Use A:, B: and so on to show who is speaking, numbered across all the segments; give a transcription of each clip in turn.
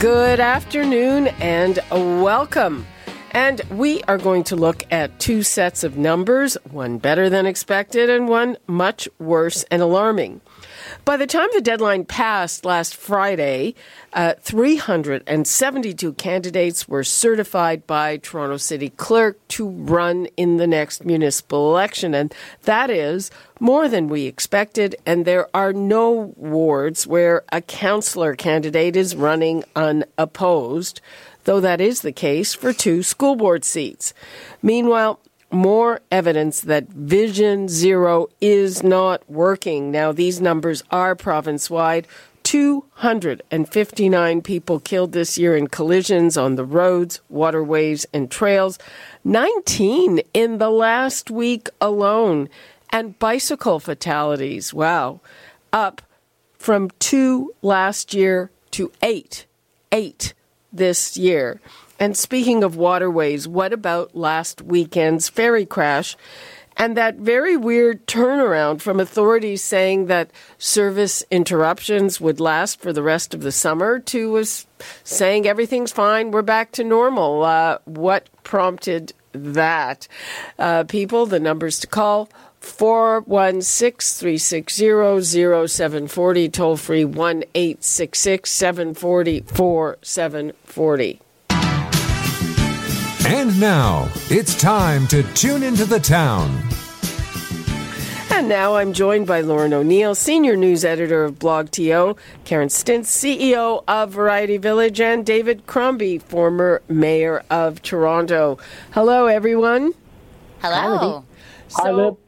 A: Good afternoon and welcome. And we are going to look at two sets of numbers, one better than expected and one much worse and alarming. By the time the deadline passed last Friday, uh, 372 candidates were certified by Toronto City Clerk to run in the next municipal election. And that is more than we expected. And there are no wards where a councillor candidate is running unopposed, though that is the case for two school board seats. Meanwhile, more evidence that Vision Zero is not working. Now, these numbers are province wide. 259 people killed this year in collisions on the roads, waterways, and trails. 19 in the last week alone. And bicycle fatalities, wow, up from two last year to eight. Eight this year. And speaking of waterways, what about last weekend's ferry crash? And that very weird turnaround from authorities saying that service interruptions would last for the rest of the summer to us saying everything's fine, we're back to normal. Uh, what prompted that? Uh, people, the numbers to call 416 360 0740, toll free 1 866 740 4740.
B: And now, it's time to tune into the town.
A: And now I'm joined by Lauren O'Neill, Senior News Editor of Blog TO, Karen Stintz, CEO of Variety Village, and David Crombie, former Mayor of Toronto. Hello, everyone.
C: Hello.
A: So,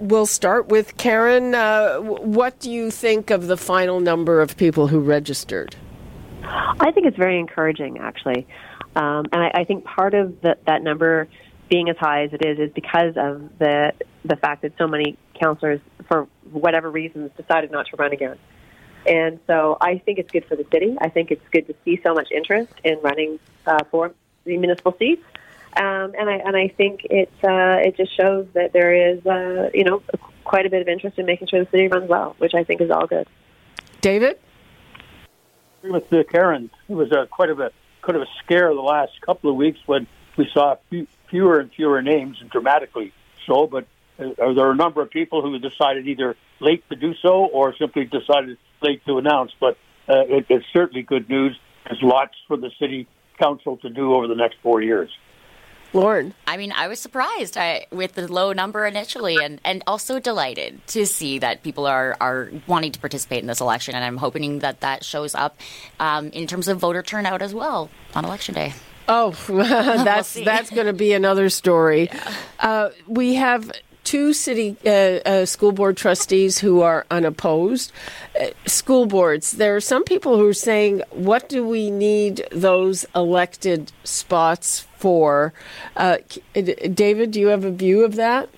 A: we'll start with Karen. Uh, what do you think of the final number of people who registered?
C: I think it's very encouraging, actually. Um, and I, I think part of the, that number being as high as it is is because of the the fact that so many councillors, for whatever reasons, decided not to run again. And so I think it's good for the city. I think it's good to see so much interest in running uh, for the municipal seats. Um, and I and I think it uh, it just shows that there is uh, you know quite a bit of interest in making sure the city runs well, which I think is all good.
A: David,
D: with uh, Karen, it was uh, quite a bit could have a scare the last couple of weeks when we saw fewer and fewer names, and dramatically so. But uh, there are a number of people who decided either late to do so or simply decided late to announce. But uh, it, it's certainly good news. There's lots for the city council to do over the next four years.
A: Lauren.
E: I mean, I was surprised I, with the low number initially, and, and also delighted to see that people are, are wanting to participate in this election. And I'm hoping that that shows up um, in terms of voter turnout as well on election day.
A: Oh, that's we'll that's going to be another story. Yeah. Uh, we have two city uh, uh, school board trustees who are unopposed. Uh, school boards, there are some people who are saying, what do we need those elected spots for? Uh, David, do you have a view of that?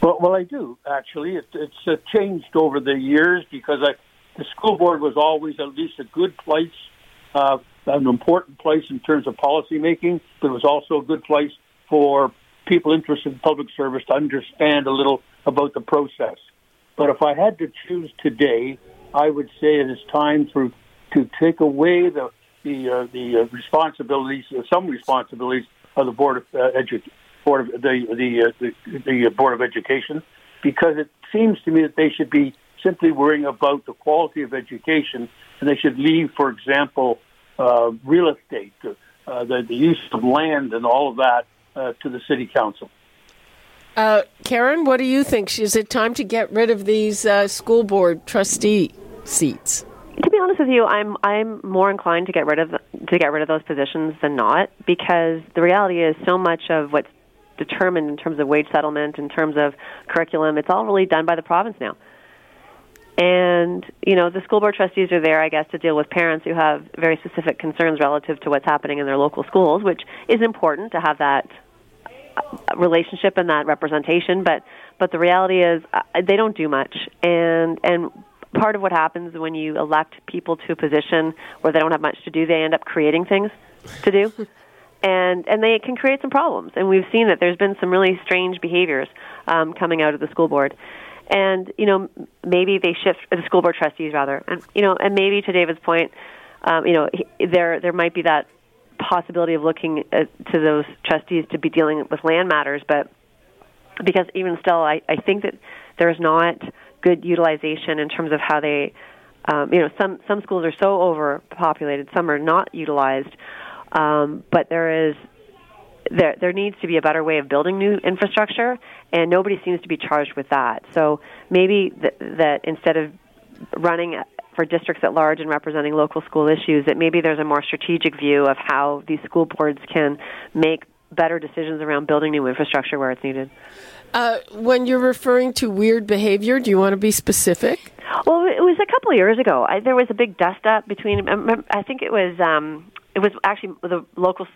D: Well, well I do, actually. It, it's uh, changed over the years because I, the school board was always at least a good place, uh, an important place in terms of policy making, but it was also a good place for people interested in public service to understand a little about the process. But if I had to choose today, I would say it is time for to take away the the uh, the uh, responsibilities, uh, some responsibilities of the board of uh, edu- board of the the, uh, the the board of education, because it seems to me that they should be simply worrying about the quality of education, and they should leave, for example, uh, real estate, uh, the, the use of land, and all of that uh, to the city council.
A: Uh, Karen, what do you think? Is it time to get rid of these uh, school board trustee seats?
C: To be honest with you, I'm I'm more inclined to get rid of to get rid of those positions than not because the reality is so much of what's determined in terms of wage settlement, in terms of curriculum, it's all really done by the province now. And, you know, the school board trustees are there, I guess, to deal with parents who have very specific concerns relative to what's happening in their local schools, which is important to have that relationship and that representation. But, but the reality is uh, they don't do much. And, and part of what happens when you elect people to a position where they don't have much to do, they end up creating things to do. and and they can create some problems. And we've seen that there's been some really strange behaviors um, coming out of the school board and you know maybe they shift the school board trustees rather, and you know, and maybe to David's point, um, you know, he, there there might be that possibility of looking at, to those trustees to be dealing with land matters, but because even still, I, I think that there's not good utilization in terms of how they, um, you know, some some schools are so overpopulated, some are not utilized, um, but there is there there needs to be a better way of building new infrastructure, and nobody seems to be charged with that. So maybe th- that instead of running for districts at large and representing local school issues, that maybe there's a more strategic view of how these school boards can make better decisions around building new infrastructure where it's needed.
A: Uh, when you're referring to weird behavior, do you want to be specific?
C: Well, it was a couple of years ago. I, there was a big dust up between. I think it was. Um, it was actually the local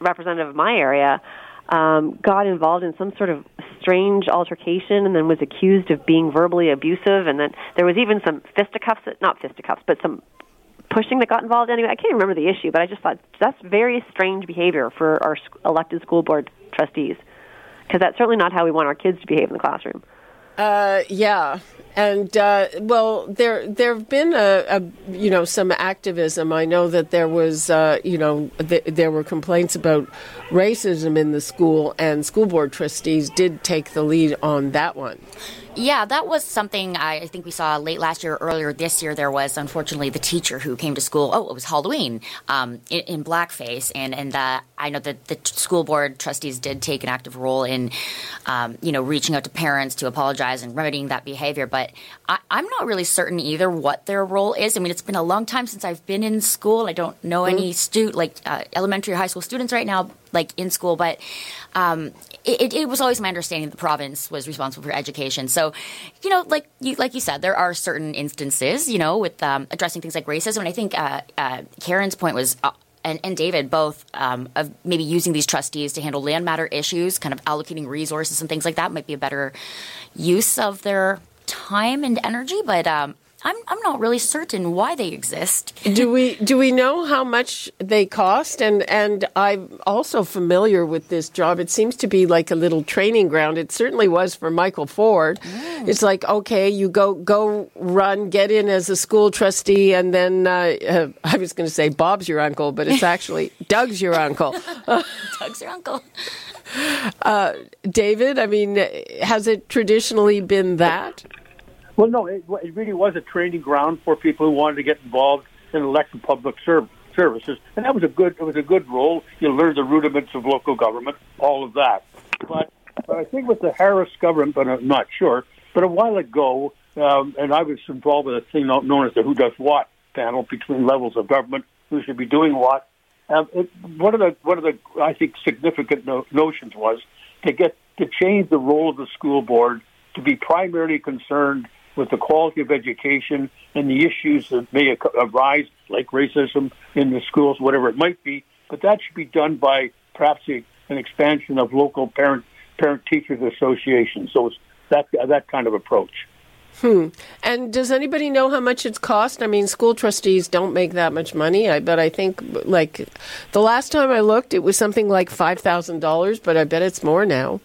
C: representative of my area um, got involved in some sort of strange altercation and then was accused of being verbally abusive. And then there was even some fisticuffs, not fisticuffs, but some pushing that got involved. Anyway, I can't remember the issue, but I just thought that's very strange behavior for our elected school board trustees because that's certainly not how we want our kids to behave in the classroom.
A: Uh, yeah, and uh, well, there there have been a, a, you know some activism. I know that there was uh, you know th- there were complaints about racism in the school, and school board trustees did take the lead on that one.
E: Yeah, that was something I think we saw late last year, earlier this year. There was unfortunately the teacher who came to school. Oh, it was Halloween um, in, in, blackface, and and uh, I know that the school board trustees did take an active role in, um, you know, reaching out to parents to apologize and remedying that behavior. But I, am not really certain either what their role is. I mean, it's been a long time since I've been in school. I don't know mm-hmm. any stu like uh, elementary or high school students right now like in school, but um, it, it, was always my understanding that the province was responsible for education. So, you know, like you like you said, there are certain instances, you know, with um, addressing things like racism. And I think uh, uh, Karen's point was. Uh, and, and, David, both um, of maybe using these trustees to handle land matter issues, kind of allocating resources and things like that, might be a better use of their time and energy. But um, I'm I'm not really certain why they exist.
A: do we do we know how much they cost? And and I'm also familiar with this job. It seems to be like a little training ground. It certainly was for Michael Ford. Mm. It's like okay, you go go run, get in as a school trustee, and then uh, uh, I was going to say Bob's your uncle, but it's actually Doug's your uncle.
E: Doug's your uncle.
A: Uh, David, I mean, has it traditionally been that?
D: Well, no, it, it really was a training ground for people who wanted to get involved in elected public serv- services, and that was a good. It was a good role. You learn the rudiments of local government, all of that. But, but I think with the Harris government, but I'm not sure. But a while ago, um, and I was involved with a thing known as the Who Does What panel between levels of government, who should be doing what. Um, it, one of the one of the I think significant no- notions was to get to change the role of the school board to be primarily concerned with the quality of education and the issues that may arise, like racism in the schools, whatever it might be. But that should be done by perhaps a, an expansion of local parent parent teachers associations. So it's that that kind of approach.
A: Hmm. And does anybody know how much it's cost? I mean, school trustees don't make that much money, I, but I think like the last time I looked, it was something like five thousand dollars. But I bet it's more now.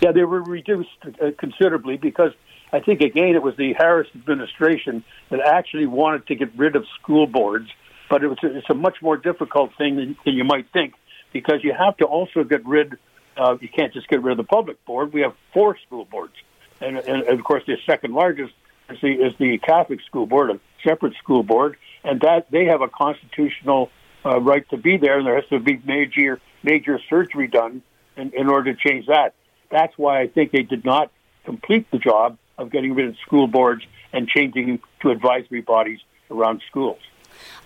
D: Yeah, they were reduced uh, considerably because I think again it was the Harris administration that actually wanted to get rid of school boards, but it was it's a much more difficult thing than, than you might think because you have to also get rid. Uh, you can't just get rid of the public board. We have four school boards, and, and, and of course the second largest is the is the Catholic school board, a separate school board, and that they have a constitutional uh, right to be there, and there has to be major major surgery done in, in order to change that. That's why I think they did not complete the job of getting rid of school boards and changing to advisory bodies around schools.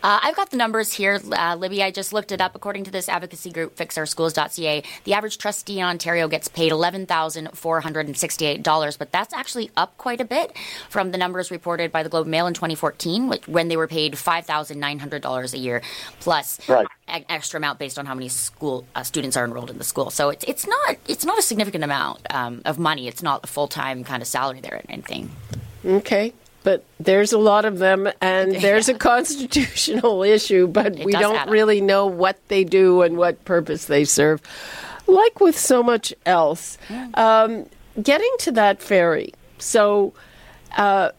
E: Uh, I've got the numbers here, uh, Libby. I just looked it up. According to this advocacy group, fixourschools.ca, the average trustee in Ontario gets paid $11,468, but that's actually up quite a bit from the numbers reported by the Globe Mail in 2014, when they were paid $5,900 a year, plus
D: right.
E: an extra amount based on how many school uh, students are enrolled in the school. So it's, it's, not, it's not a significant amount um, of money. It's not a full time kind of salary there or anything.
A: Okay but there's a lot of them, and there's a constitutional issue, but
E: It
A: we don't really know what they do and what purpose they serve. Like with so much else, um, getting to that ferry. So, uh,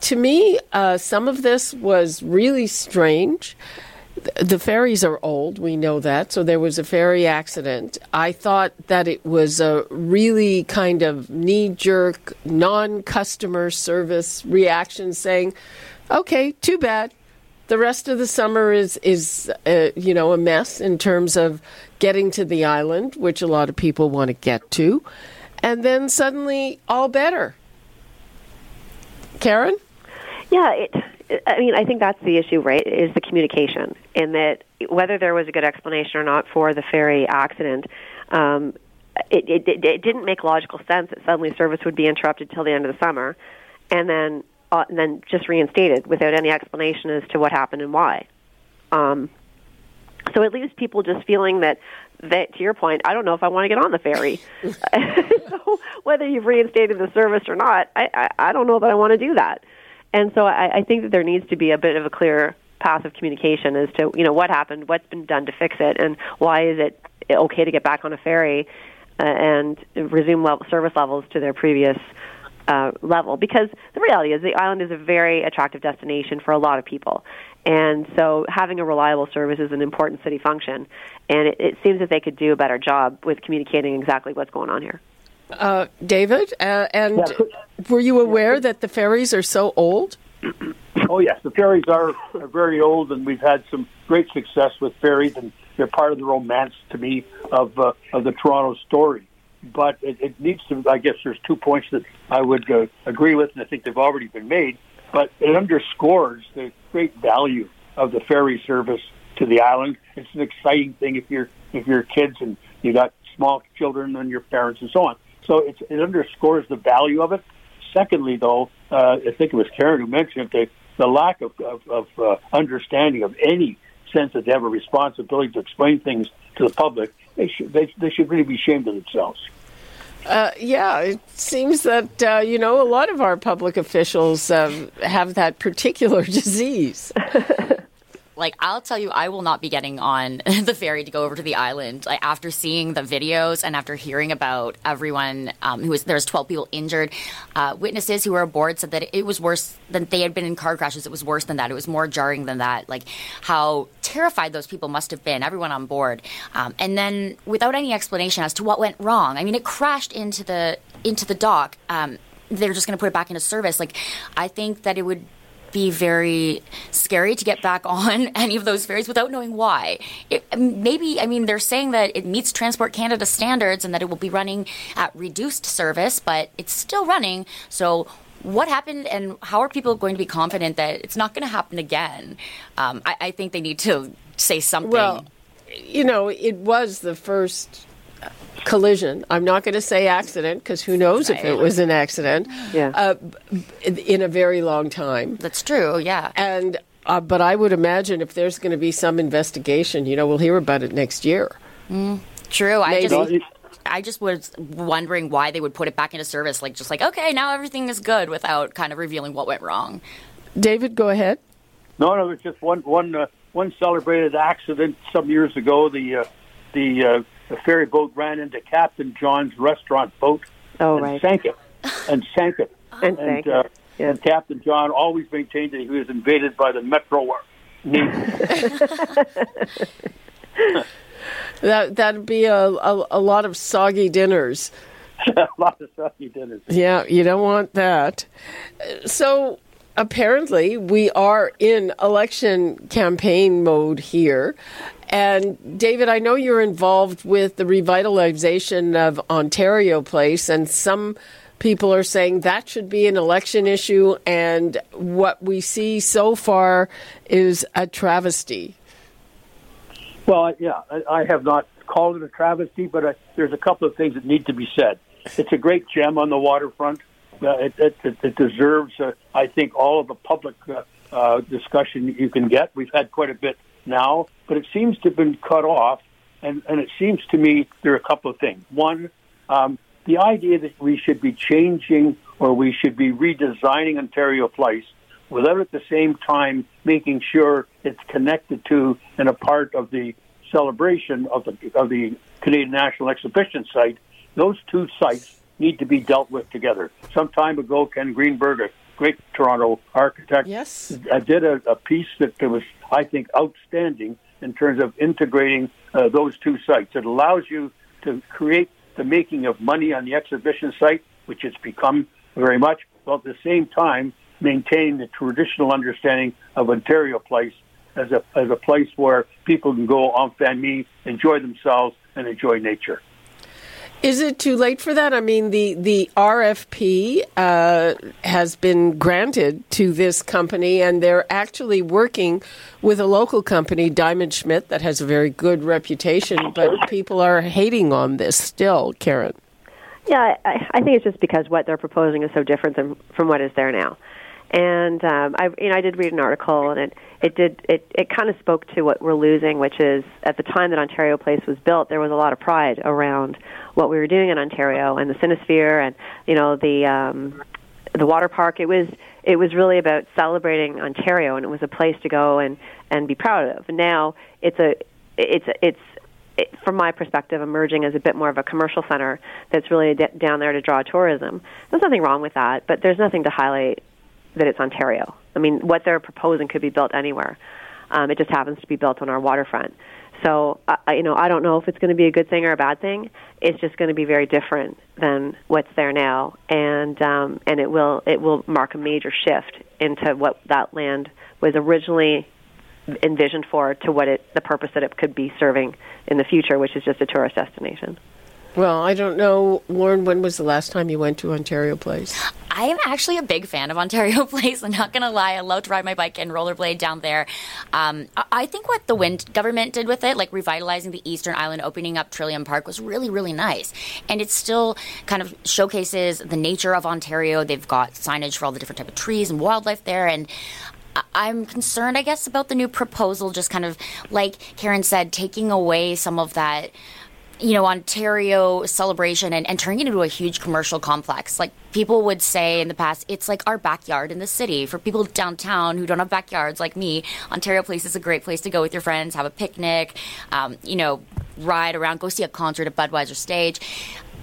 A: to me, uh, some of this was really strange. Th- The ferries are old, we know that. So there was a ferry accident. I thought that it was a really kind of knee jerk, non customer service reaction saying, okay, too bad. The rest of the summer is, is uh, you know, a mess in terms of getting to the island, which a lot of people want to get to. And then suddenly, all better. Karen?
C: Yeah, it, I mean, I think that's the issue, right? Is the communication, and that whether there was a good explanation or not for the ferry accident, um, it, it, it, it didn't make logical sense that suddenly service would be interrupted till the end of the summer, and then uh, and then just reinstated without any explanation as to what happened and why. Um, so it leaves people just feeling that that to your point, I don't know if I want to get on the ferry. so whether you've reinstated the service or not, I, I, I don't know that I want to do that. And so I, I think that there needs to be a bit of a clear path of communication as to you know what happened, what's been done to fix it, and why is it okay to get back on a ferry uh, and resume level, service levels to their previous uh, level. Because the reality is the island is a very attractive destination for a lot of people. And so having a reliable service is an important city function. And it, it seems that they could do a better job with communicating exactly what's going on here.
A: Uh, David, uh, and
D: Yeah,
A: were you aware that the ferries are so old?
D: Oh yes, the ferries are, are very old, and we've had some great success with ferries, and they're part of the romance to me of uh, of the Toronto story. But it, it needs to. I guess there's two points that I would uh, agree with, and I think they've already been made. But it underscores the great value of the ferry service to the island. It's an exciting thing if you're if you're kids and you've got small children and your parents and so on. So it's, it underscores the value of it. Secondly, though, uh, I think it was Karen who mentioned the, the lack of, of, of uh, understanding of any sense that they have a responsibility to explain things to the public. They should they, they should really be ashamed of themselves.
A: Uh, yeah, it seems that uh, you know a lot of our public officials um, have that particular disease.
E: like I'll tell you, I will not be getting on the ferry to go over to the island. Like after seeing the videos and after hearing about everyone um, who was there's 12 people injured, uh, witnesses who were aboard said that it was worse than they had been in car crashes. It was worse than that. It was more jarring than that. Like how terrified those people must have been, everyone on board, um, and then without any explanation as to what went wrong. I mean, it crashed into the into the dock. Um, they're just going to put it back into service. Like I think that it would be very scary to get back on any of those ferries without knowing why. It, maybe, I mean, they're saying that it meets Transport Canada standards and that it will be running at reduced service, but it's still running. So, what happened and how are people going to be confident that it's not going to happen again? Um, I, I think they need to say something.
A: Well, you know, it was the first collision. I'm not going to say accident because who knows if it was an accident.
C: Yeah.
A: Uh, b- in a very long time.
E: That's true, yeah.
A: And uh, but I would imagine if there's going to be some investigation, you know, we'll hear about it next year.
E: True. I just I just was wondering why they would put it back into service, like just like okay, now everything is good, without kind of revealing what went wrong.
A: David, go ahead.
D: No, no, it's just one one uh, one celebrated accident some years ago. The uh, the, uh, the ferry boat ran into Captain John's restaurant boat
C: Oh,
D: and
C: right.
D: sank it and sank it.
C: And sank
D: uh,
C: it. Yeah.
D: and Captain John always maintained that he was invaded by the Metro Navy.
A: That that'd be a, a, a lot of soggy dinners.
D: a lot of stuff he did.
A: Yeah, you don't want that. So apparently, we are in election campaign mode here. And David, I know you're involved with the revitalization of Ontario Place, and some people are saying that should be an election issue, and what we see so far is a travesty.
D: Well, yeah, I, have not called it a travesty, but I, there's a couple of things that need to be said. It's a great gem on the waterfront. Uh, it, it, it, deserves, uh, I think, all of the public uh, discussion you can get. We've had quite a bit now, but it seems to have been cut off. And, and it seems to me there are a couple of things. One, um, the idea that we should be changing or we should be redesigning Ontario Place without at the same time making sure it's connected to and a part of the celebration of the of the Canadian National Exhibition site. Those two sites need to be dealt with together. Some time ago, Ken Greenberg, a great Toronto architect,
A: yes.
D: uh, did a, a piece that was, I think, outstanding in terms of integrating uh, those two sites. It allows you to create the making of money on the exhibition site, which it's become very much, while at the same time maintaining the traditional understanding of Ontario Place as a as a place where people can go en famille, enjoy themselves, and enjoy nature.
A: Is it too late for that? I mean, the the RFP uh, has been granted to this company, and they're actually working with a local company, Diamond Schmitt, that has a very good reputation. But people are hating on this still, Karen.
C: Yeah, I, I think it's just because what they're proposing is so different than, from what is there now. And um, I, you know, I did read an article, and it it did it it kind of spoke to what we're losing, which is at the time that Ontario Place was built, there was a lot of pride around what we were doing in Ontario and the Cinesphere, and you know the um, the water park. It was it was really about celebrating Ontario, and it was a place to go and and be proud of. Now it's a it's it's it, from my perspective, emerging as a bit more of a commercial center that's really d- down there to draw tourism. There's nothing wrong with that, but there's nothing to highlight that it's Ontario. I mean, what they're proposing could be built anywhere. Um, it just happens to be built on our waterfront. So, uh, you know, I don't know if it's going to be a good thing or a bad thing. It's just going to be very different than what's there now, and um, and it will it will mark a major shift into what that land was originally envisioned for to what it the purpose that it could be serving in the future, which is just a tourist destination.
A: Well, I don't know, Lauren. When was the last time you went to Ontario Place?
E: I am actually a big fan of Ontario Place. I'm not going to lie. I love to ride my bike and rollerblade down there. Um, I think what the Wynne government did with it, like revitalizing the Eastern Island, opening up Trillium Park, was really, really nice. And it still kind of showcases the nature of Ontario. They've got signage for all the different type of trees and wildlife there. And I'm concerned, I guess, about the new proposal, just kind of like Karen said, taking away some of that you know, Ontario celebration and, and turning it into a huge commercial complex. Like people would say in the past, it's like our backyard in the city. For people downtown who don't have backyards like me, Ontario Place is a great place to go with your friends, have a picnic, um, you know, ride around, go see a concert at Budweiser Stage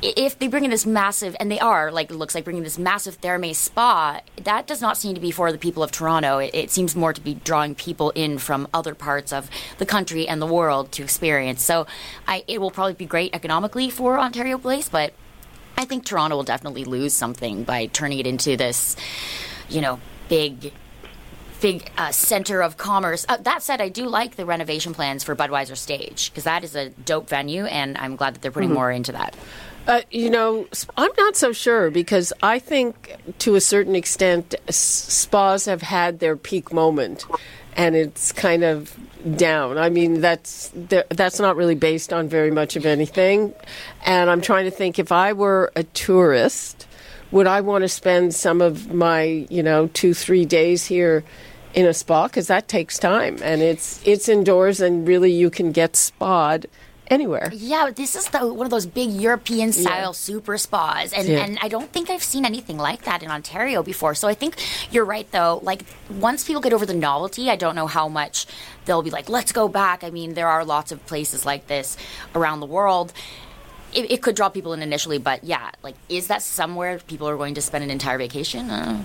E: if they bring in this massive, and they are, like it looks like bringing this massive Therme spa, that does not seem to be for the people of Toronto. It, it, seems more to be drawing people in from other parts of the country and the world to experience. So I, it will probably be great economically for Ontario Place, but I think Toronto will definitely lose something by turning it into this, you know, big big uh, center of commerce. Uh, that said, I do like the renovation plans for Budweiser Stage because that is a dope venue, and I'm glad that they're putting mm-hmm. more into that.
A: Uh, you know, I'm not so sure because I think to a certain extent spas have had their peak moment and it's kind of down. I mean, that's that's not really based on very much of anything. And I'm trying to think if I were a tourist, would I want to spend some of my, you know, 2-3 days here in a spa because that takes time and it's it's indoors and really you can get spa'd anywhere.
E: Yeah, this is the one of those big European style yeah. super spas, and yeah. and I don't think I've seen anything like that in Ontario before. So I think you're right, though. Like once people get over the novelty, I don't know how much they'll be like, let's go back. I mean, there are lots of places like this around the world. It, it could draw people in initially, but yeah, like, is that somewhere people are going to spend an entire vacation? Uh,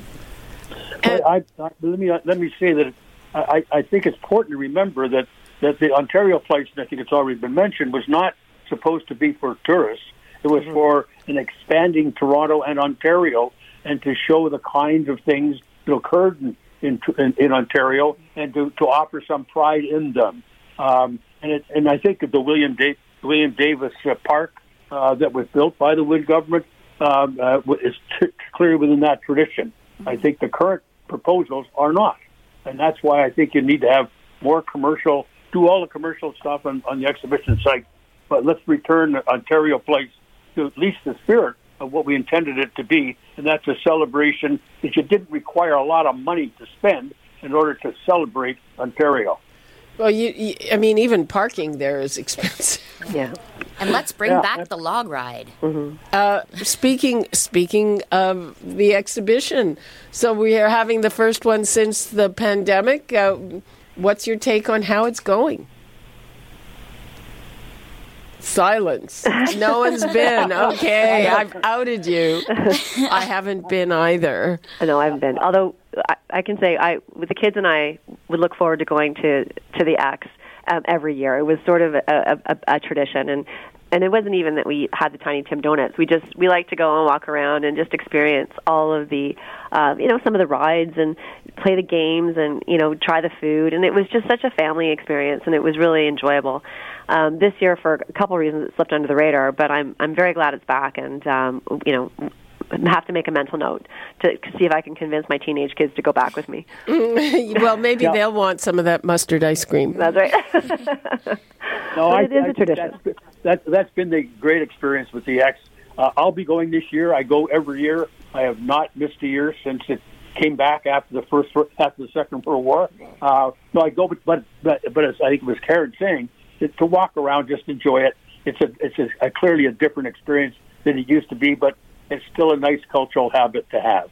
D: I, I, let me let me say that I, I think it's important to remember that that the Ontario place, and I think it's already been mentioned, was not supposed to be for tourists. It was mm-hmm. for an expanding Toronto and Ontario, and to show the kinds of things that occurred in in, in, in Ontario, and to, to offer some pride in them. Um, and it, and I think the William da- William Davis uh, Park uh, that was built by the Wynne government um, uh, is t- clearly within that tradition. Mm-hmm. I think the current proposals are not, and that's why I think you need to have more commercial, do all the commercial stuff on, on the exhibition site, but let's return Ontario Place to at least the spirit of what we intended it to be, and that's a celebration that you didn't require a lot of money to spend in order to celebrate Ontario.
A: Well, you, you I mean, even parking there is expensive.
C: Yeah.
E: And let's bring yeah. back the log ride.
A: Mm-hmm. Uh, speaking speaking of the exhibition, so we are having the first one since the pandemic. Uh, what's your take on how it's going? Silence. No one's been. Okay, I've outed you. I haven't been either.
C: No, I haven't been. Although I, I can say, I with the kids and I would look forward to going to to the X um, every year. It was sort of a, a, a tradition, and and it wasn't even that we had the Tiny Tim donuts. We just we like to go and walk around and just experience all of the, uh, you know, some of the rides and play the games and you know try the food. And it was just such a family experience, and it was really enjoyable. Um, this year, for a couple reasons, it slipped under the radar, but I'm I'm very glad it's back, and um, you know, have to make a mental note to see if I can convince my teenage kids to go back with me.
A: well, maybe yeah. they'll want some of that mustard ice cream.
C: That's right.
D: no, I, it is I a tradition. That's, that's, that's been the great experience with the X. Uh, I'll be going this year. I go every year. I have not missed a year since it came back after the first after the Second World War. Uh, no, I go, but but but, but as I think it was Karen saying, to walk around, just enjoy it. It's a it's a, a clearly a different experience than it used to be, but it's still a nice cultural habit to have.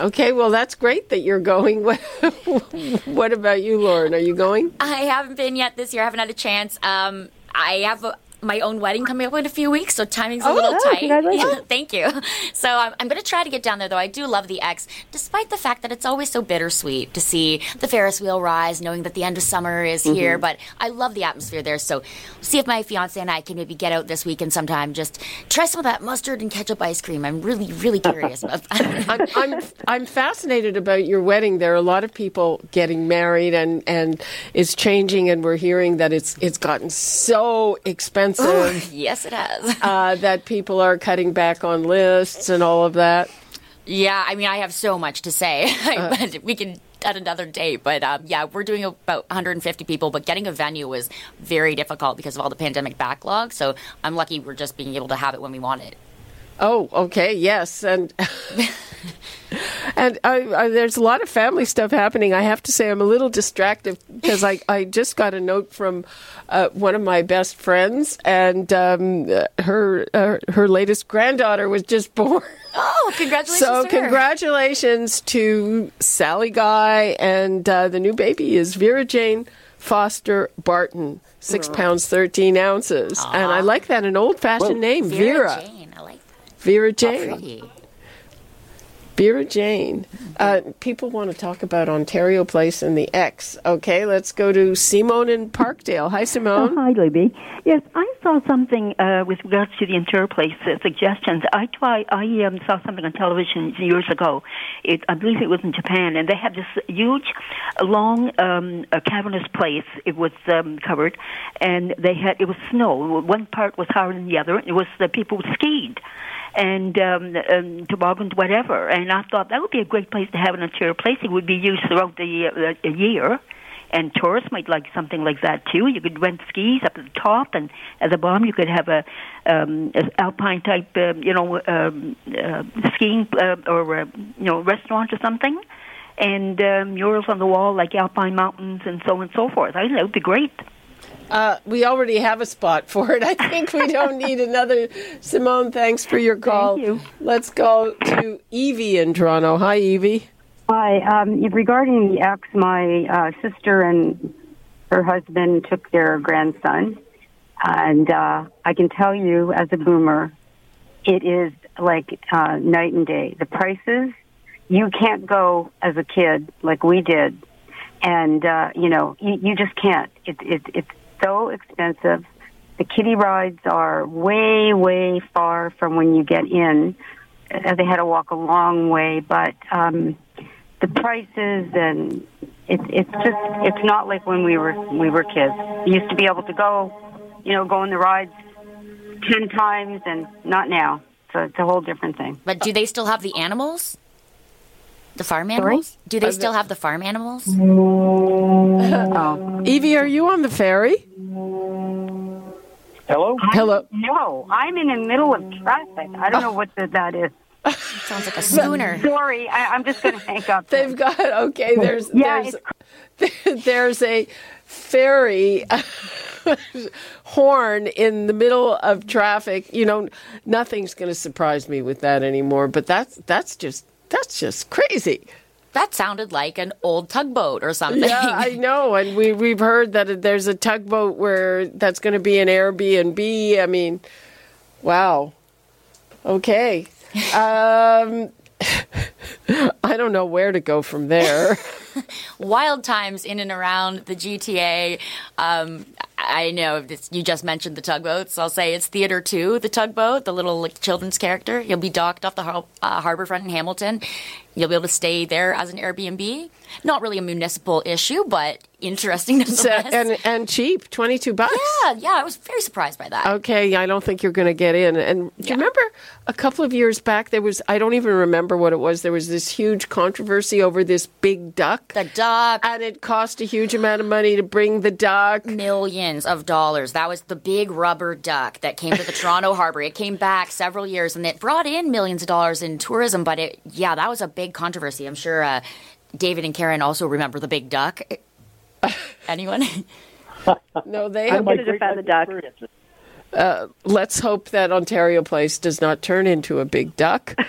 A: Okay, well, that's great that you're going. what about you, Lauren? Are you going?
E: I haven't been yet this year. I haven't had a chance. Um, I have a, my own wedding coming up in a few weeks, so timing's a
C: oh,
E: little
C: oh,
E: tight.
C: Yeah,
E: thank you. So um, I'm going to try to get down there, though. I do love the X, despite the fact that it's always so bittersweet to see the Ferris wheel rise, knowing that the end of summer is mm-hmm. here. But I love the atmosphere there. So see if my fiance and I can maybe get out this weekend sometime, just try some of that mustard and ketchup ice cream. I'm really, really curious about that.
A: I'm, I'm, I'm fascinated about your wedding. There are a lot of people getting married, and, and it's changing, and we're hearing that it's it's gotten so expensive. Oh,
E: yes, it has.
A: uh, that people are cutting back on lists and all of that.
E: Yeah, I mean, I have so much to say, uh, we can at another day. But um, yeah, we're doing about 150 people, but getting a venue was very difficult because of all the pandemic backlog. So I'm lucky we're just being able to have it when we want it.
A: Oh, okay, yes, and and I, I, there's a lot of family stuff happening. I have to say, I'm a little distracted because I, I just got a note from uh, one of my best friends, and um, her uh, her latest granddaughter was just born.
E: Oh, congratulations!
A: so congratulations to Sally Guy, and uh, the new baby is Vera Jane Foster Barton, six pounds thirteen ounces, Aww. and I like that an old fashioned name,
E: Vera. Vera. Jane, I like that.
A: Vera Jane. Vera Jane. Uh, people want to talk about Ontario Place and the X. Okay, let's go to Simone in Parkdale. Hi, Simone.
F: Oh, hi, Libby. Yes, I saw something uh, with regards to the Ontario Place uh, suggestions. I try. I um, saw something on television years ago. It, I believe it was in Japan, and they had this huge, long, um, cavernous place. It was um, covered, and they had it was snow. One part was higher than the other. It was the people skied and um, um, toboggans, whatever. And I thought that would be a great place to have an Ontario place. It would be used throughout the uh, year. And tourists might like something like that too. You could rent skis up at the top, and at the bottom you could have a, um, alpine type, uh, you know, um, uh, skiing uh, or uh, you know restaurant or something, and um, murals on the wall like alpine mountains and so on and so forth. I think that would be great.
A: Uh, we already have a spot for it. I think we don't need another. Simone, thanks for your call.
F: Thank you.
A: Let's go to Evie in Toronto. Hi, Evie.
G: Hi. Um, regarding the X, my uh, sister and her husband took their grandson, and uh, I can tell you, as a boomer, it is like uh, night and day. The prices, you can't go as a kid like we did, and uh, you know, you, you just can't. It, it, it's so expensive. The kiddie rides are way, way far from when you get in. Uh, they had to walk a long way, but um, the prices and it's it's just it's not like when we were we were kids. You used to be able to go, you know, go on the rides ten times, and not now. So it's a whole different thing.
E: But do they still have the animals? The farm
G: Sorry?
E: animals? Do they still have the farm animals?
G: Oh.
A: Evie, are you on the ferry?
D: Hello?
A: Hello.
G: No, I'm in the middle of traffic. I don't know what the, that is.
E: Sounds like a schooner.
G: Sorry, I, I'm just going to hang up.
A: They've got okay. There's
G: Yeah,
A: there's there's a ferry horn in the middle of traffic. You know, nothing's going to surprise me with that anymore. But that's that's just that's just crazy.
E: That sounded like an old tugboat or something.
A: Yeah, I know, and we we've heard that there's a tugboat where that's going to be an Airbnb. I mean, wow. Okay. Um, I don't know where to go from there.
E: Wild times in and around the GTA. Um, I know this, you just mentioned the tugboats. I'll say it's Theodore Too, the tugboat, the little like, children's character. You'll be docked off the har- uh, harbor front in Hamilton. You'll be able to stay there as an Airbnb. Not really a municipal issue, but interesting
A: So-
E: nonetheless.
A: and and cheap, twenty two bucks.
E: yeah, yeah, I was very surprised by that.
A: Okay, I don't think you're going to get in. And do you remember a couple of years back there was I don't even remember what it was. There was this huge controversy over this big duck.
E: the duck,
A: and it cost a huge amount of money to bring the duck.
E: millions of dollars. That was the big rubber duck that came to the Toronto harbor. It came back several years and it brought in millions of dollars in tourism. But it, yeah, that was a big controversy. I'm sure uh, David and Karen also remember the big duck. Anyone?
A: No, they
D: I
A: have.
D: had
C: to defend the duck.
D: experiences.
A: Let's hope that Ontario Place does not turn into a big duck.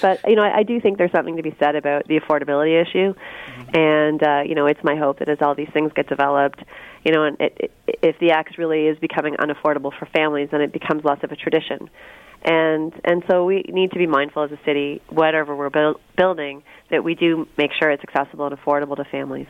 C: But you know, I, I do think there's something to be said about the affordability issue, and uh, you know, it's my hope that as all these things get developed, you know, and it, it, if the X really is becoming unaffordable for families, then it becomes less of a tradition. And and so we need to be mindful as a city, whatever we're buil- building, that we do make sure it's accessible and affordable to families.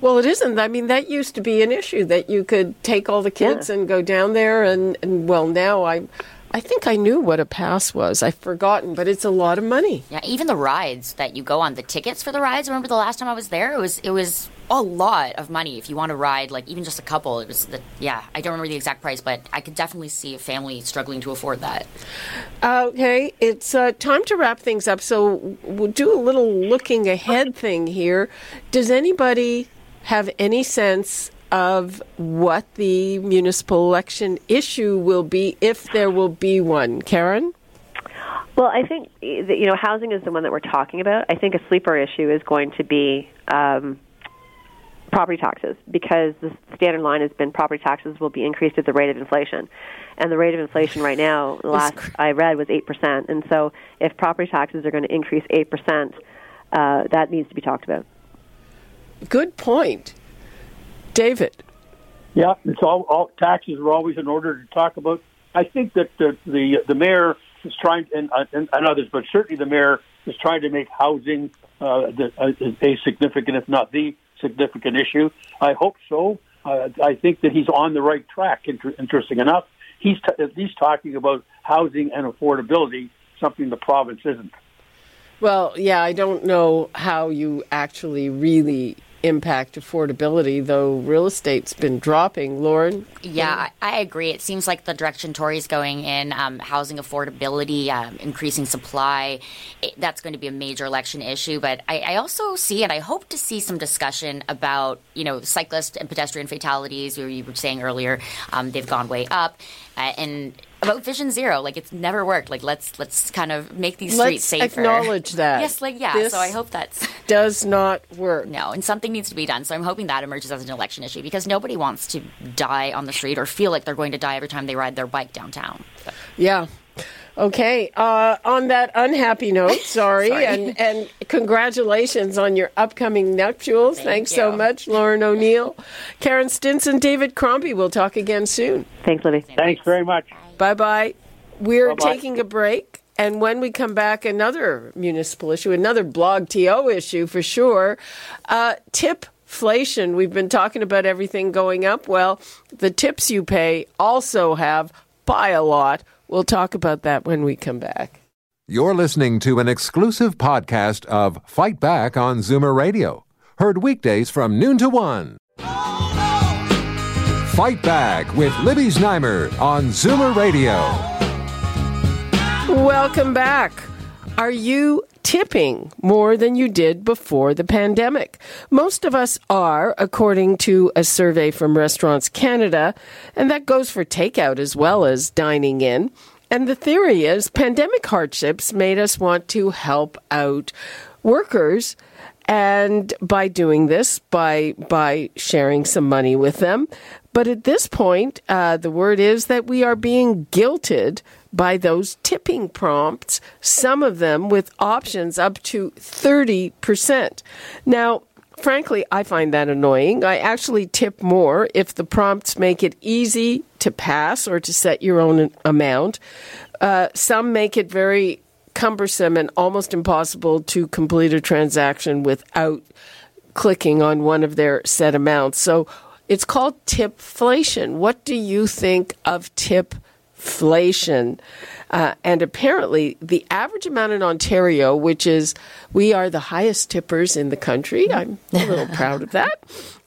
A: Well, it isn't. I mean, that used to be an issue that you could take all the kids
C: Yeah.
A: and go down there, and, and well, now I, I think I knew what a pass was. I've forgotten, but it's a lot of money.
E: Yeah, even the rides that you go on, the tickets for the rides. Remember the last time I was there? It was it was a lot of money if you want to ride like even just a couple. It was the yeah. I don't remember the exact price, but I could definitely see a family struggling to afford that.
A: Okay, it's uh, time to wrap things up. So we'll do a little looking ahead thing here. Does anybody have any sense of what the municipal election issue will be if there will be one? Karen?
C: Well, I think you know housing is the one that we're talking about. I think a sleeper issue is going to be um, property taxes because the standard line has been property taxes will be increased at the rate of inflation, and the rate of inflation right now, the last I read, was eight percent. And so, if property taxes are going to increase eight percent, uh, that needs to be talked about.
A: Good point. David?
D: Yeah, it's all, all taxes are always in order to talk about. I think that the the, the mayor is trying, and, and, and others, but certainly the mayor is trying to make housing uh, the, a, a significant, if not the significant issue. I hope so. Uh, I think that he's on the right track. Inter- interesting enough, he's t- at least talking about housing and affordability, something the province isn't.
A: Well, yeah, I don't know how you actually really impact affordability, though real estate's been dropping. Lauren?
E: Yeah, I, agree. It seems like the direction Tory's going in, um, housing affordability, um, increasing supply, it, that's going to be a major election issue. But I, I also see, and I hope to see some discussion about, you know, cyclist and pedestrian fatalities. You were, you were saying earlier, um, they've gone way up, uh, and about Vision Zero, like it's never worked. Like let's let's kind of make these streets
A: Let's
E: safer.
A: acknowledge that.
E: Yes, like yeah.
A: This
E: so I hope that's.
A: Does not work.
E: No, and something needs to be done. So I'm hoping that emerges as an election issue because nobody wants to die on the street or feel like they're going to die every time they ride their bike downtown.
A: Yeah. Okay. Uh, on that unhappy note, sorry,
E: Sorry.
A: and and congratulations on your upcoming nuptials.
E: Thank
A: Thanks so much, Lauren O'Neill, Karen Stintz, David Crombie. We'll talk again soon.
C: Thanks, Libby.
D: Thanks very much.
A: Bye bye. We're
D: Bye-bye.
A: taking a break. And when we come back, another municipal issue, another blog TO issue for sure. Uh, tipflation. We've been talking about everything going up. Well, the tips you pay also have by a lot. We'll talk about that when we come back.
B: You're listening to an exclusive podcast of Fight Back on Zoomer Radio. Heard weekdays from noon to one. Fight Back with Libby Znaimer on Zoomer Radio.
A: Welcome back. Are you tipping more than you did before the pandemic? Most of us are, according to a survey from Restaurants Canada, and that goes for takeout as well as dining in. And the theory is pandemic hardships made us want to help out workers and by doing this by by sharing some money with them but at this point uh, the word is that we are being guilted by those tipping prompts some of them with options up to 30% now frankly i find that annoying. I actually tip more if the prompts make it easy to pass or to set your own amount. Uh, some make it very cumbersome and almost impossible to complete a transaction without clicking on one of their set amounts. So it's called tipflation. What do you think of tipflation? Uh, and apparently, the average amount in Ontario, which is we are the highest tippers in the country, I'm a little proud of that.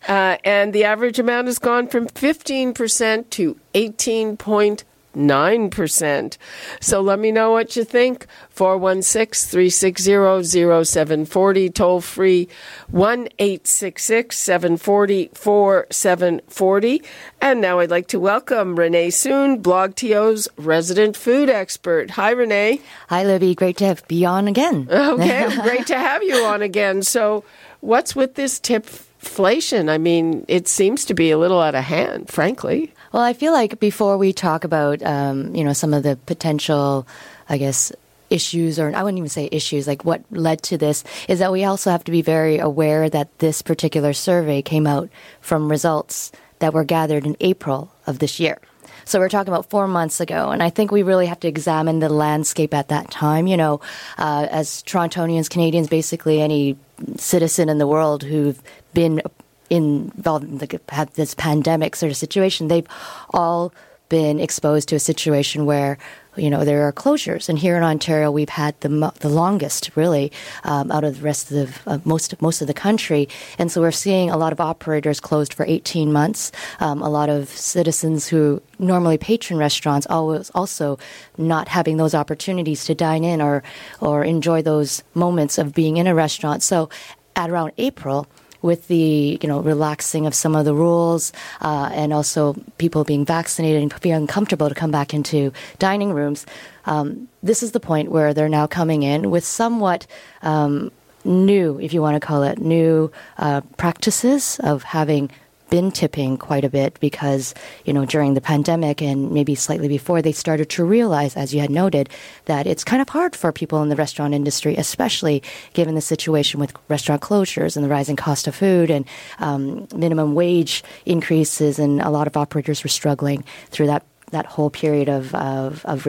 A: Uh, and the average amount has gone from 15% to 18.5 9%. So let me know what you think. 416 360 0740, toll free 1 866 740 4740. And now I'd like to welcome Renee Suen, BlogTO's resident food expert. Hi, Renee.
H: Hi, Libby. Great to have be on again.
A: Okay, great to have you on again. So, what's with this tip? Inflation. I mean, it seems to be a little out of hand, frankly.
H: Well, I feel like before we talk about, um, you know, some of the potential, I guess, issues, or I wouldn't even say issues, like what led to this, is that we also have to be very aware that this particular survey came out from results that were gathered in April of this year. So we're talking about four months ago, and I think we really have to examine the landscape at that time. You know, uh, as Torontonians, Canadians, basically any citizen in the world who've been involved in the, this pandemic sort of situation, they've all been exposed to a situation where you know there are closures, and here in Ontario we've had the the longest really um, out of the rest of the, uh, most most of the country, and so we're seeing a lot of operators closed for 18 months. Um, a lot of citizens who normally patron restaurants always also not having those opportunities to dine in or or enjoy those moments of being in a restaurant. So at around April with the you know relaxing of some of the rules uh, and also people being vaccinated and feeling comfortable to come back into dining rooms, um, this is the point where they're now coming in with somewhat. Um, new, if you want to call it, new uh, practices of having been tipping quite a bit because, you know, during the pandemic and maybe slightly before, they started to realize, as you had noted, that it's kind of hard for people in the restaurant industry, especially given the situation with restaurant closures and the rising cost of food and um, minimum wage increases. And a lot of operators were struggling through that, that whole period of, of, of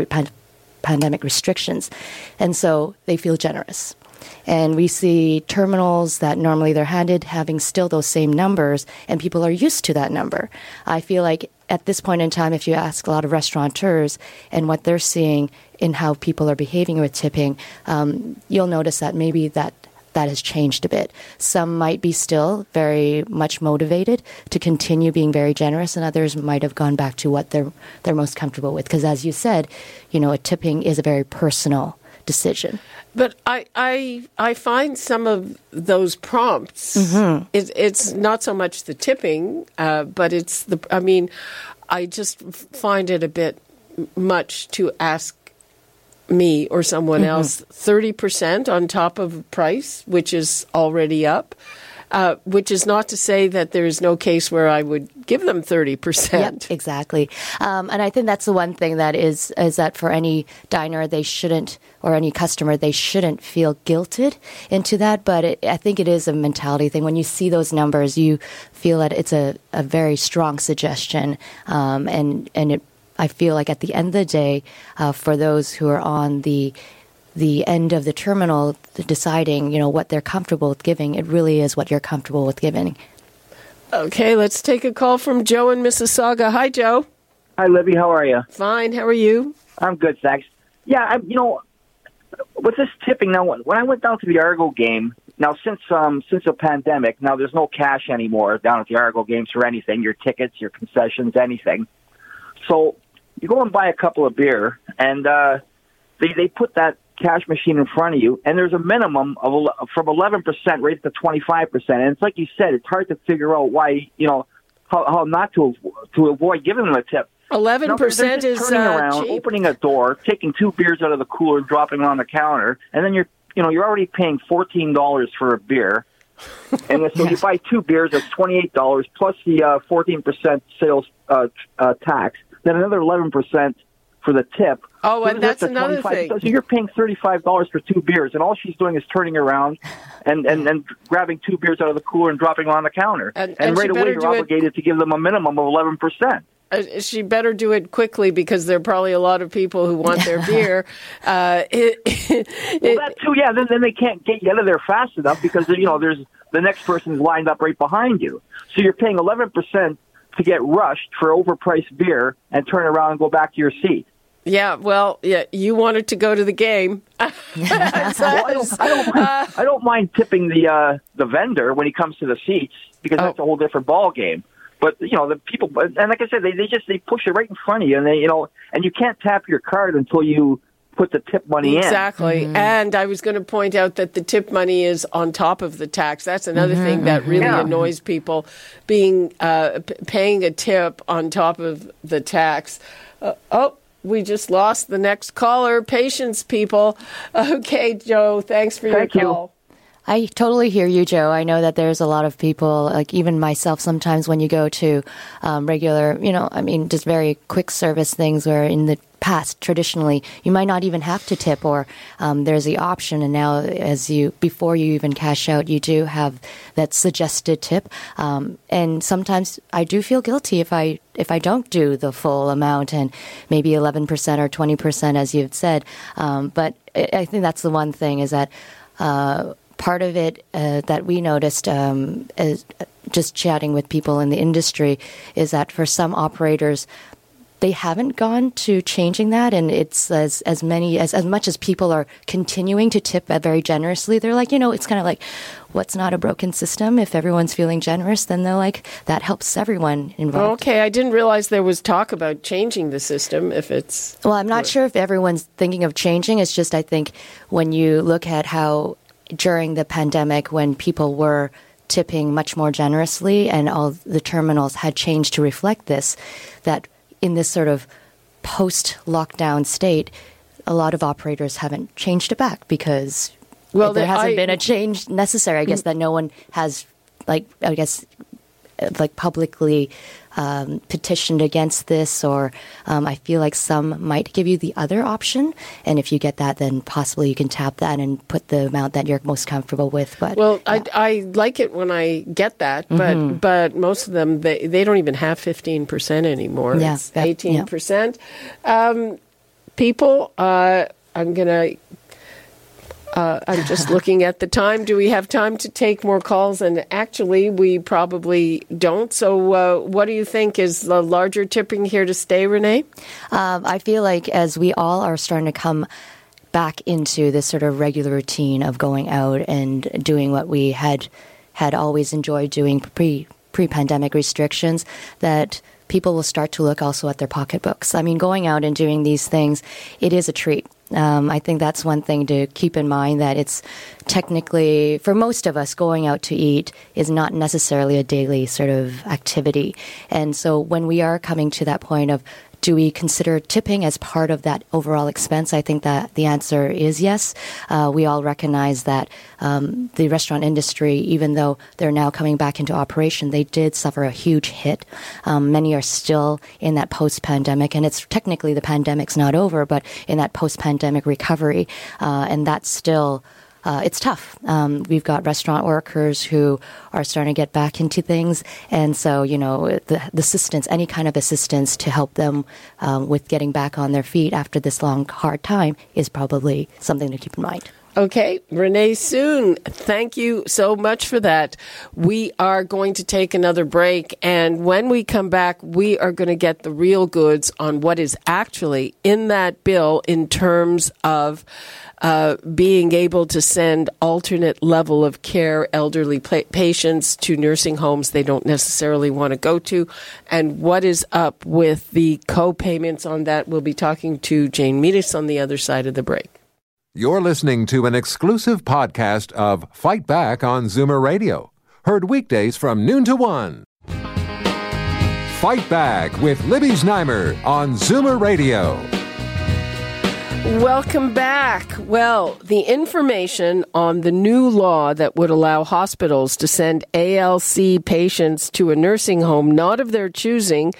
H: pandemic restrictions. And so they feel generous. And we see terminals that normally they're handed having still those same numbers, and people are used to that number. I feel like at this point in time, if you ask a lot of restaurateurs and what they're seeing in how people are behaving with tipping, um, you'll notice that maybe that that has changed a bit. Some might be still very much motivated to continue being very generous, and others might have gone back to what they're they're most comfortable with. Because as you said, you know, a tipping is a very personal decision.
A: But I, I, I find some of those prompts. Mm-hmm. It, it's not so much the tipping, uh, but it's the. I mean, I just find it a bit much to ask me or someone mm-hmm. else thirty percent on top of price, which is already up. Uh, which is not to say that there is no case where I would give them 30%.
H: Yep, exactly. Um, and I think that's the one thing that is, is that for any diner, they shouldn't, or any customer, they shouldn't feel guilted into that. But it, I think it is a mentality thing. When you see those numbers, you feel that it's a, a very strong suggestion. Um, and, and it, I feel like at the end of the day, uh, for those who are on the the end of the terminal deciding, you know, what they're comfortable with giving. It really is what you're comfortable with giving.
A: Okay, let's take a call from Joe in Mississauga. Hi, Joe.
I: Hi, Libby. How are you?
A: Fine. How are you?
I: I'm good, thanks. Yeah, I, you know, with this tipping now, when I went down to the Argo game, now since um since the pandemic, now there's no cash anymore down at the Argo games for anything, your tickets, your concessions, anything. So you go and buy a couple of beer, and uh they they put that cash machine in front of you, and there's a minimum of from 11% right to 25%. And it's like you said, it's hard to figure out why you know how, how not to to avoid giving them a tip.
A: Eleven
I: No,
A: percent is
I: turning
A: uh,
I: around,
A: cheap.
I: opening a door, taking two beers out of the cooler, dropping it on the counter, and then you're you know you're already paying fourteen dollars for a beer. and so you buy two beers, that's twenty eight dollars plus the uh, fourteen percent sales uh, uh, tax, then another eleven percent for the tip.
A: Oh, and
I: that's
A: that's
I: the
A: another thing.
I: So you're paying thirty five dollars for two beers, and all she's doing is turning around and, and and grabbing two beers out of the cooler and dropping them on the counter.
A: And- and
I: right away, you're
A: do it-
I: obligated to give them a minimum of eleven percent.
A: Uh, she better do it quickly because there are probably a lot of people who want their beer. Uh, it,
I: Well, that too, yeah. Then, then they can't get you out of there fast enough because you know there's the next person's lined up right behind you. So you're paying 11 percent to get rushed for overpriced beer and turn around and go back to your seat.
A: Yeah, well, yeah, you wanted to go to the game.
I: Well, I don't, I don't, mind, I don't mind tipping the uh, the vendor when he comes to the seats because that's a whole different ball game. But you know the people, and like I said, they they just they push it right in front of you, and they you know, and you can't tap your card until you put the tip money in.
A: Exactly. And I was going to point out that the tip money is on top of the tax. That's another thing that really
I: Yeah.
A: annoys people being uh, p- paying a tip on top of the tax. Uh, oh, we just lost the next caller. Patience, people. Okay, Joe, thanks for
I: Thank
A: your
I: you.
A: call.
H: I totally hear you, Joe. I know that there's a lot of people, like even myself, sometimes when you go to um, regular, you know, I mean, just very quick service things where in the past, traditionally, you might not even have to tip or um, there's the option. And now, as you, before you even cash out, you do have that suggested tip. Um, and sometimes I do feel guilty if I, if I don't do the full amount and maybe 11% or 20%, as you've said. Um, but I think that's the one thing is that, uh, part of it uh, that we noticed um, is just chatting with people in the industry is that for some operators they haven't gone to changing that and it's as as many as as much as people are continuing to tip very generously they're like you know it's kind of like what's not a broken system if everyone's feeling generous then they're like that helps everyone involved
A: Okay, I didn't realize there was talk about changing the system if it's.
H: Well, I'm not sure if everyone's thinking of changing. It's just I think when you look at how during the pandemic, when people were tipping much more generously and all the terminals had changed to reflect this, that in this sort of post lockdown state, a lot of operators haven't changed it back because
A: Well,
H: there hasn't
A: I-
H: been a change necessary. I guess mm. that no one has, like, I guess, like publicly um, petitioned against this, or um, I feel like some might give you the other option, and if you get that, then possibly you can tap that and put the amount that you're most comfortable with. But
A: Well, I, I like it when I get that, but
H: Mm-hmm.
A: but most of them they, they don't even have fifteen percent anymore.
H: Yeah, that- yeah.
A: eighteen percent. Um, people, uh, I'm gonna. Uh, I'm just looking at the time. Do we have time to take more calls? And actually, we probably don't. So, uh, what do you think? Is the larger tipping here to stay, Renee?
H: Um, I feel like as we all are starting to come back into this sort of regular routine of going out and doing what we had had always enjoyed doing pre pre pandemic restrictions, that people will start to look also at their pocketbooks. I mean, going out and doing these things, it is a treat. Um, I think that's one thing to keep in mind that it's technically, for most of us, going out to eat is not necessarily a daily sort of activity. And so when we are coming to that point of do we consider tipping as part of that overall expense? I think that the answer is yes. Uh, we all recognize that um, the restaurant industry, even though they're now coming back into operation, they did suffer a huge hit. Um, many are still in that post pandemic, and it's technically the pandemic's not over, but in that post pandemic recovery. Uh, and that's still uh, it's tough. Um, we've got restaurant workers who are starting to get back into things, and so you know the, the assistance, any kind of assistance to help them um, with getting back on their feet after this long hard time, is probably something to keep in mind.
A: Okay, Renee Suen, thank you so much for that. We are going to take another break, and when we come back, we are going to get the real goods on what is actually in that bill in terms of uh, being able to send alternate level of care elderly pa- patients to nursing homes they don't necessarily want to go to, and what is up with the co-payments on that. We'll be talking to Jane Meadus on the other side of the break.
B: You're listening to an exclusive podcast of Fight Back on Zoomer Radio, heard weekdays from noon to one. Fight Back with Libby Znaimer on Zoomer Radio.
A: Welcome back. Well, the information on the new law that would allow hospitals to send ALC patients to a nursing home not of their choosing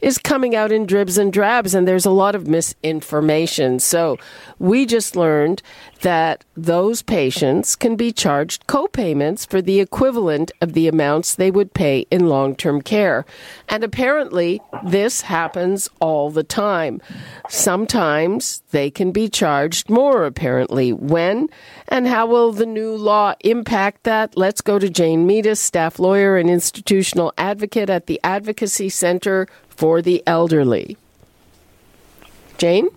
A: is coming out in dribs and drabs, and there's a lot of misinformation. So we just learned that those patients can be charged co-payments for the equivalent of the amounts they would pay in long-term care. And apparently this happens all the time. Sometimes they can be charged more apparently. When and how will the new law impact that? Let's go to Jane Meadus, staff lawyer and institutional advocate at the Advocacy Center for the Elderly. Jane?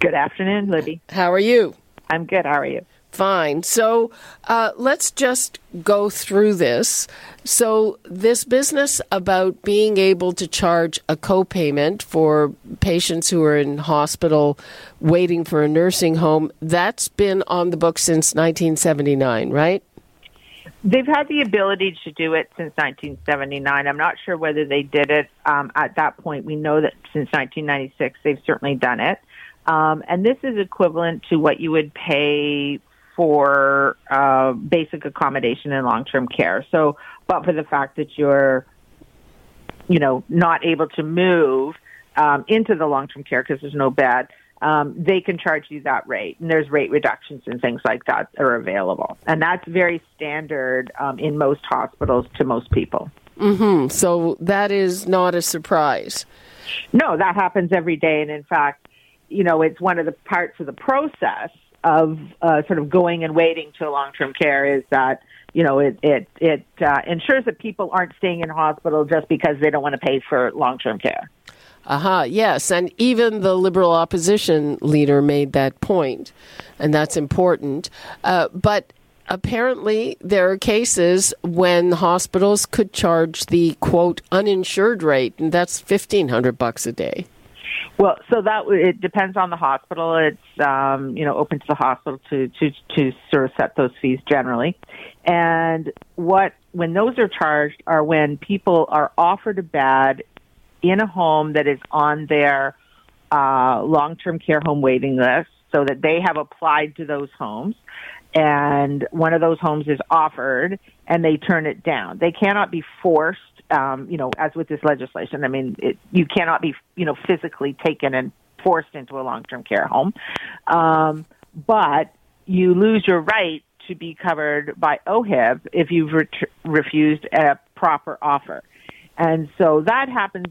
J: Good afternoon, Libby.
A: How are you?
J: I'm good. How are you?
A: Fine. So uh, let's just go through this. So, this business about being able to charge a copayment for patients who are in hospital waiting for a nursing home, that's been on the books since 1979, right?
J: They've had the ability to do it since 1979. I'm not sure whether they did it um, at that point. We know that since 1996, they've certainly done it. Um, and this is equivalent to what you would pay for uh, basic accommodation in long-term care. So, but for the fact that you're, you know, not able to move um, into the long-term care because there's no bed, um, they can charge you that rate. And there's rate reductions and things like that are available. And that's very standard um, in most hospitals to most people.
A: Mm-hmm. So that is not a surprise.
J: No, that happens every day. And in fact, you know, it's one of the parts of the process of uh, sort of going and waiting to long-term care is that you know it it it uh, ensures that people aren't staying in hospital just because they don't want to pay for long-term care.
A: Aha, uh-huh, yes. And even the Liberal opposition leader made that point, and that's important. Uh, but apparently, there are cases when hospitals could charge the quote uninsured rate, and that's 1500 bucks a day.
J: Well, so that it depends on the hospital. It's um, you know open to the hospital to to to sort of set those fees generally, and what when those are charged are when people are offered a bed in a home that is on their uh, long-term care home waiting list, so that they have applied to those homes, and one of those homes is offered, and they turn it down. They cannot be forced um, you know, as with this legislation, I mean, it, you cannot be, you know, physically taken and forced into a long-term care home, um, but you lose your right to be covered by OHIP if you've re- refused a proper offer, and so that happens.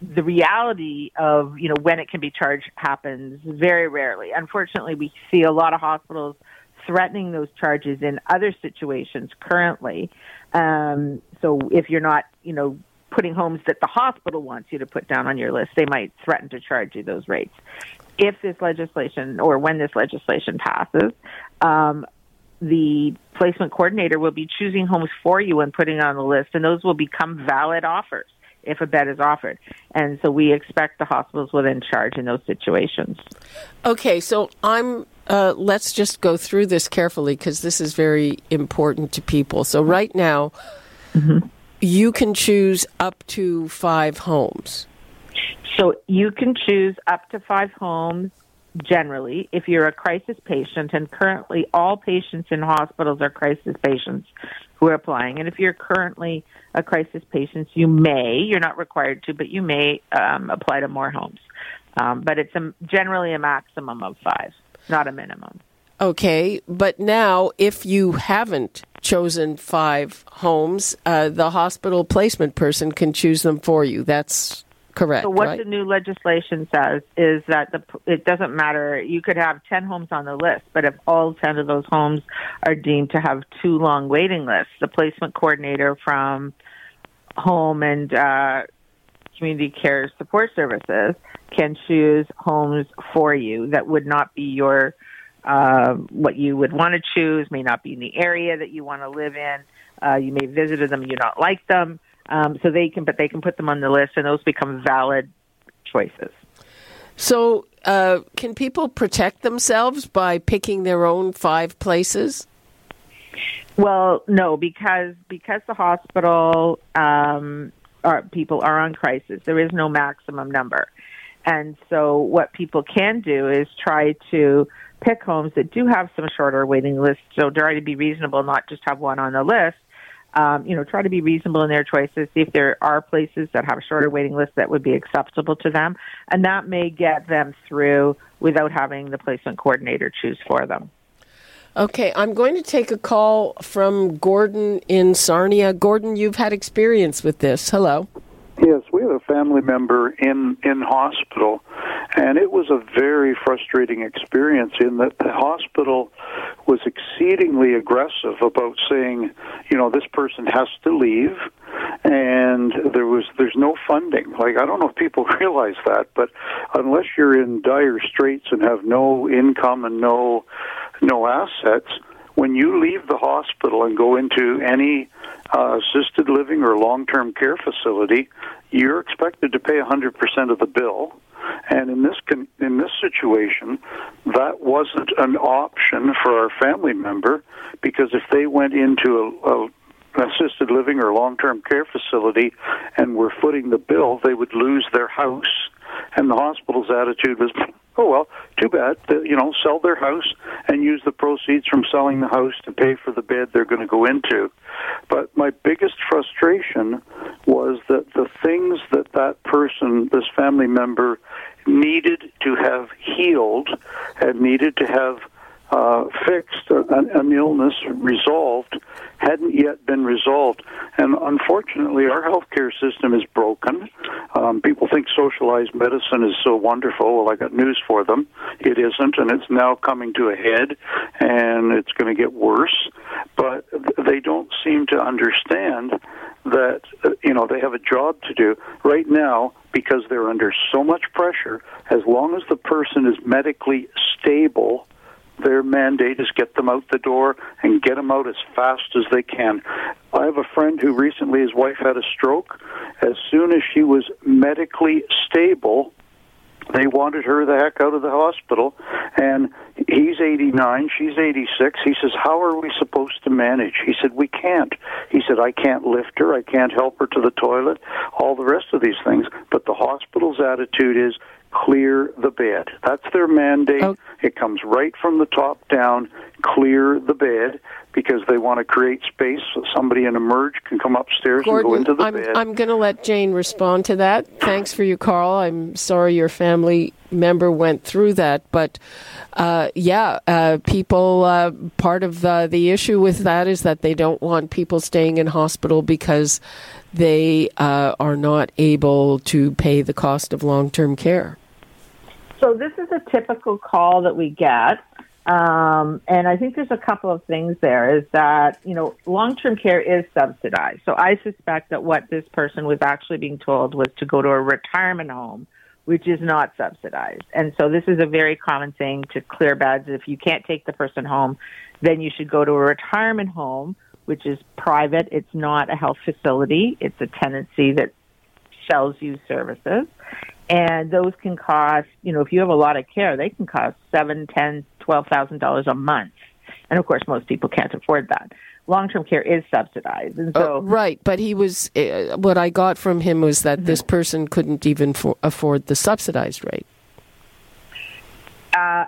J: The reality of you know when it can be charged happens very rarely. Unfortunately, we see a lot of hospitals threatening those charges in other situations currently. Um, so if you're not, you know, putting homes that the hospital wants you to put down on your list, they might threaten to charge you those rates. If this legislation or when this legislation passes, um, the placement coordinator will be choosing homes for you and putting on the list, and those will become valid offers if a bed is offered. And so we expect the hospitals will then charge in those situations.
A: Okay, so I'm uh, let's just go through this carefully because this is very important to people. So, right now, mm-hmm. you can choose up to five homes.
J: So, you can choose up to five homes generally if you're a crisis patient, and currently all patients in hospitals are crisis patients who are applying. And if you're currently a crisis patient, you may, you're not required to, but you may um, apply to more homes. Um, but it's a, generally a maximum of five not a minimum.
A: Okay, but now if you haven't chosen five homes, uh, the hospital placement person can choose them for you. That's correct.
J: So what
A: right?
J: the new legislation says is that the it doesn't matter. You could have ten homes on the list, but if all ten of those homes are deemed to have too long waiting lists, the placement coordinator from home and uh, community care support services can choose homes for you that would not be your uh, what you would want to choose, may not be in the area that you want to live in. Uh, you may have visited them, you not like them, um, so they can, but they can put them on the list, and those become valid choices.
A: So, uh, can people protect themselves by picking their own five places?
J: Well, no, because because the hospital um, are, people are on crisis. There is no maximum number, and so what people can do is try to pick homes that do have some shorter waiting lists. So try to be reasonable, not just have one on the list. Um, you know, try to be reasonable in their choices. See if there are places that have shorter waiting lists that would be acceptable to them, and that may get them through without having the placement coordinator choose for them.
A: Okay, I'm going to take a call from Gordon in Sarnia. Gordon, you've had experience with this. Hello.
K: A family member in in hospital, and it was a very frustrating experience. In that the hospital was exceedingly aggressive about saying, you know, this person has to leave, and there was there's no funding. Like I don't know if people realize that, but unless you're in dire straits and have no income and no no assets, when you leave the hospital and go into any uh, assisted living or long-term care facility, you're expected to pay 100% of the bill. And in this in this situation, that wasn't an option for our family member because if they went into a, a assisted living or long-term care facility and were footing the bill, they would lose their house. And the hospital's attitude was, oh well, too bad. You know, sell their house and use the proceeds from selling the house to pay for the bed they're going to go into. But my biggest frustration was that the things that that person, this family member, needed to have healed and needed to have uh, fixed, an, an illness resolved, hadn't yet been resolved. And unfortunately, our healthcare system is broken. Um, people think socialized medicine is so wonderful. Well, I got news for them. It isn't, and it's now coming to a head, and it's going to get worse. But they don't seem to understand that, uh, you know, they have a job to do. Right now, because they're under so much pressure, as long as the person is medically stable, their mandate is get them out the door and get them out as fast as they can. I have a friend who recently his wife had a stroke. As soon as she was medically stable, they wanted her the heck out of the hospital and he's 89 she's 86 he says how are we supposed to manage he said we can't he said i can't lift her i can't help her to the toilet all the rest of these things but the hospital's attitude is clear the bed that's their mandate
A: Oh.
K: It comes right from the top down clear the bed because they want to create space so somebody in emerg can come upstairs and go into the
A: I'm,
K: bed
A: I'm going to let Jane respond to that. Thanks for your call. I'm sorry your family member went through that, but uh, yeah, uh, people. Uh, part of uh, the issue with that is that they don't want people staying in hospital because they uh, are not able to pay the cost of long-term care.
J: So this is a typical call that we get. Um, and I think there's a couple of things there is that, you know, long-term care is subsidized. So I suspect that what this person was actually being told was to go to a retirement home, which is not subsidized. And so this is a very common thing to clear beds. If you can't take the person home, then you should go to a retirement home, which is private. It's not a health facility. It's a tenancy that sells you services and those can cost you know if you have a lot of care they can cost seven ten twelve thousand dollars a month and of course most people can't afford that long term care is subsidized and so
A: Oh, right, but he was. Uh, what I got from him was that this person couldn't even for, afford the subsidized rate.
J: uh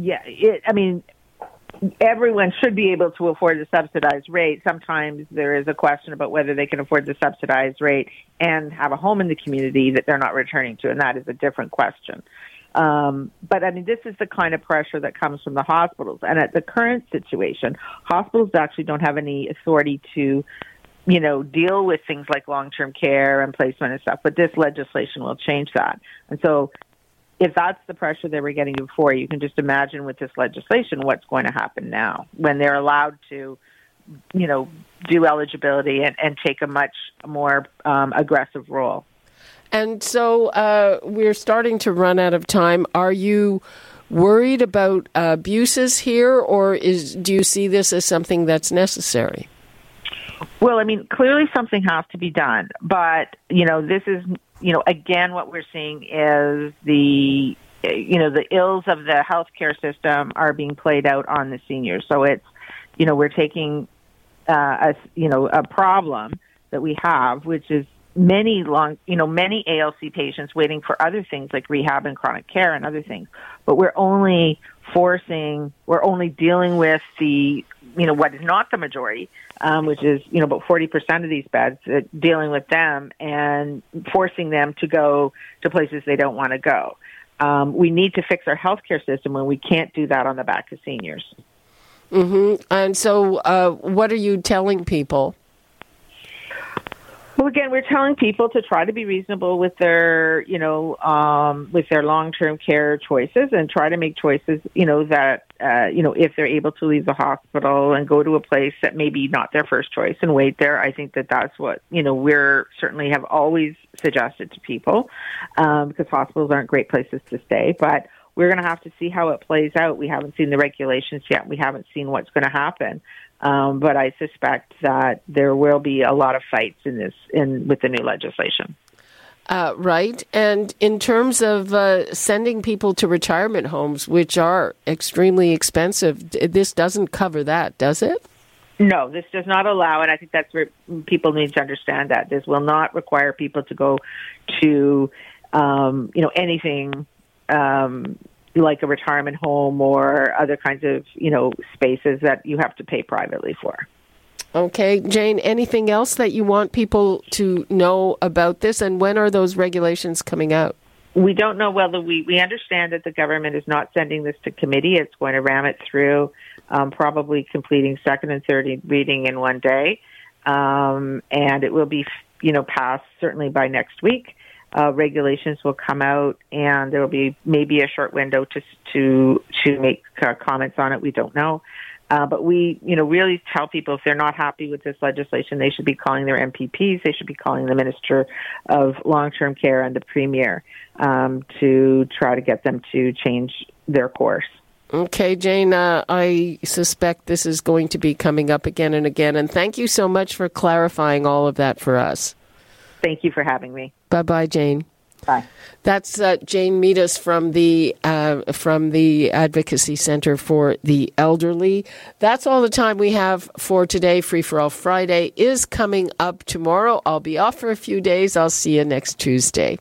J: yeah it i mean everyone should be able to afford the subsidized rate sometimes there is a question about whether they can afford the subsidized rate and have a home in the community that they're not returning to and that is a different question Um, but I mean, this is the kind of pressure that comes from the hospitals. And at the current situation, hospitals actually don't have any authority to you know, deal with things like long-term care and placement and stuff. But this legislation will change that. And so if that's the pressure they were getting before, you can just imagine with this legislation what's going to happen now when they're allowed to, you know, do eligibility and, and take a much more um, aggressive role.
A: And so uh, we're starting to run out of time. Are you worried about uh, abuses here, or is do you see this as something that's necessary?
J: Well, I mean, clearly something has to be done, but you know, this is you know, again, what we're seeing is the you know the ills of the healthcare system are being played out on the seniors. So it's you know we're taking uh, a you know a problem that we have, which is many long you know many ALC patients waiting for other things like rehab and chronic care and other things, but we're only forcing we're only dealing with the you know what is not the majority um, which is you know about 40% of these beds, uh, dealing with them and forcing them to go to places they don't want to go. Um, we need to fix our healthcare system, and we can't do that on the back of seniors.
A: Mm-hmm. And so, uh, what are you telling people?
J: Well, again, we're telling people to try to be reasonable with their, you know, um, with their long-term care choices, and try to make choices, you know, that, uh, you know, if they're able to leave the hospital and go to a place that maybe not their first choice and wait there, I think that that's what, you know, we're certainly have always suggested to people, um, because hospitals aren't great places to stay, but we're going to have to see how it plays out. We haven't seen the regulations yet. We haven't seen what's going to happen. Um, but I suspect that there will be a lot of fights in this in with the new legislation.
A: Uh, right, and in terms of uh, sending people to retirement homes, which are extremely expensive, this doesn't cover that, does it?
J: No, this does not allow it. I think that's where people need to understand that this will not require people to go to, um, you know, anything um, like a retirement home or other kinds of you know spaces that you have to pay privately for.
A: Okay, Jane, anything else that you want people to know about this and when are those regulations coming out?
J: We don't know whether we, we understand that the government is not sending this to committee. It's going to ram it through, um, probably completing second and third reading in one day. Um, and it will be, you know, passed certainly by next week uh, regulations will come out, and there will be maybe a short window to to to make uh, comments on it. We don't know. Uh, but we, you know, really tell people if they're not happy with this legislation, they should be calling their MPPs. They should be calling the Minister of Long-Term Care and the Premier um, to try to get them to change their course.
A: Okay, Jane, uh, I suspect this is going to be coming up again and again. And thank you so much for clarifying all of that for us.
J: Thank you for having me.
A: Bye bye, Jane.
J: Bye.
A: That's uh, Jane Meadus from the uh, from the Advocacy Center for the Elderly. That's all the time we have for today. Free for All Friday is coming up tomorrow. I'll be off for a few days. I'll see you next Tuesday.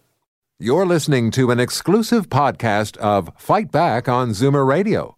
B: You're listening to an exclusive podcast of Fight Back on Zoomer Radio.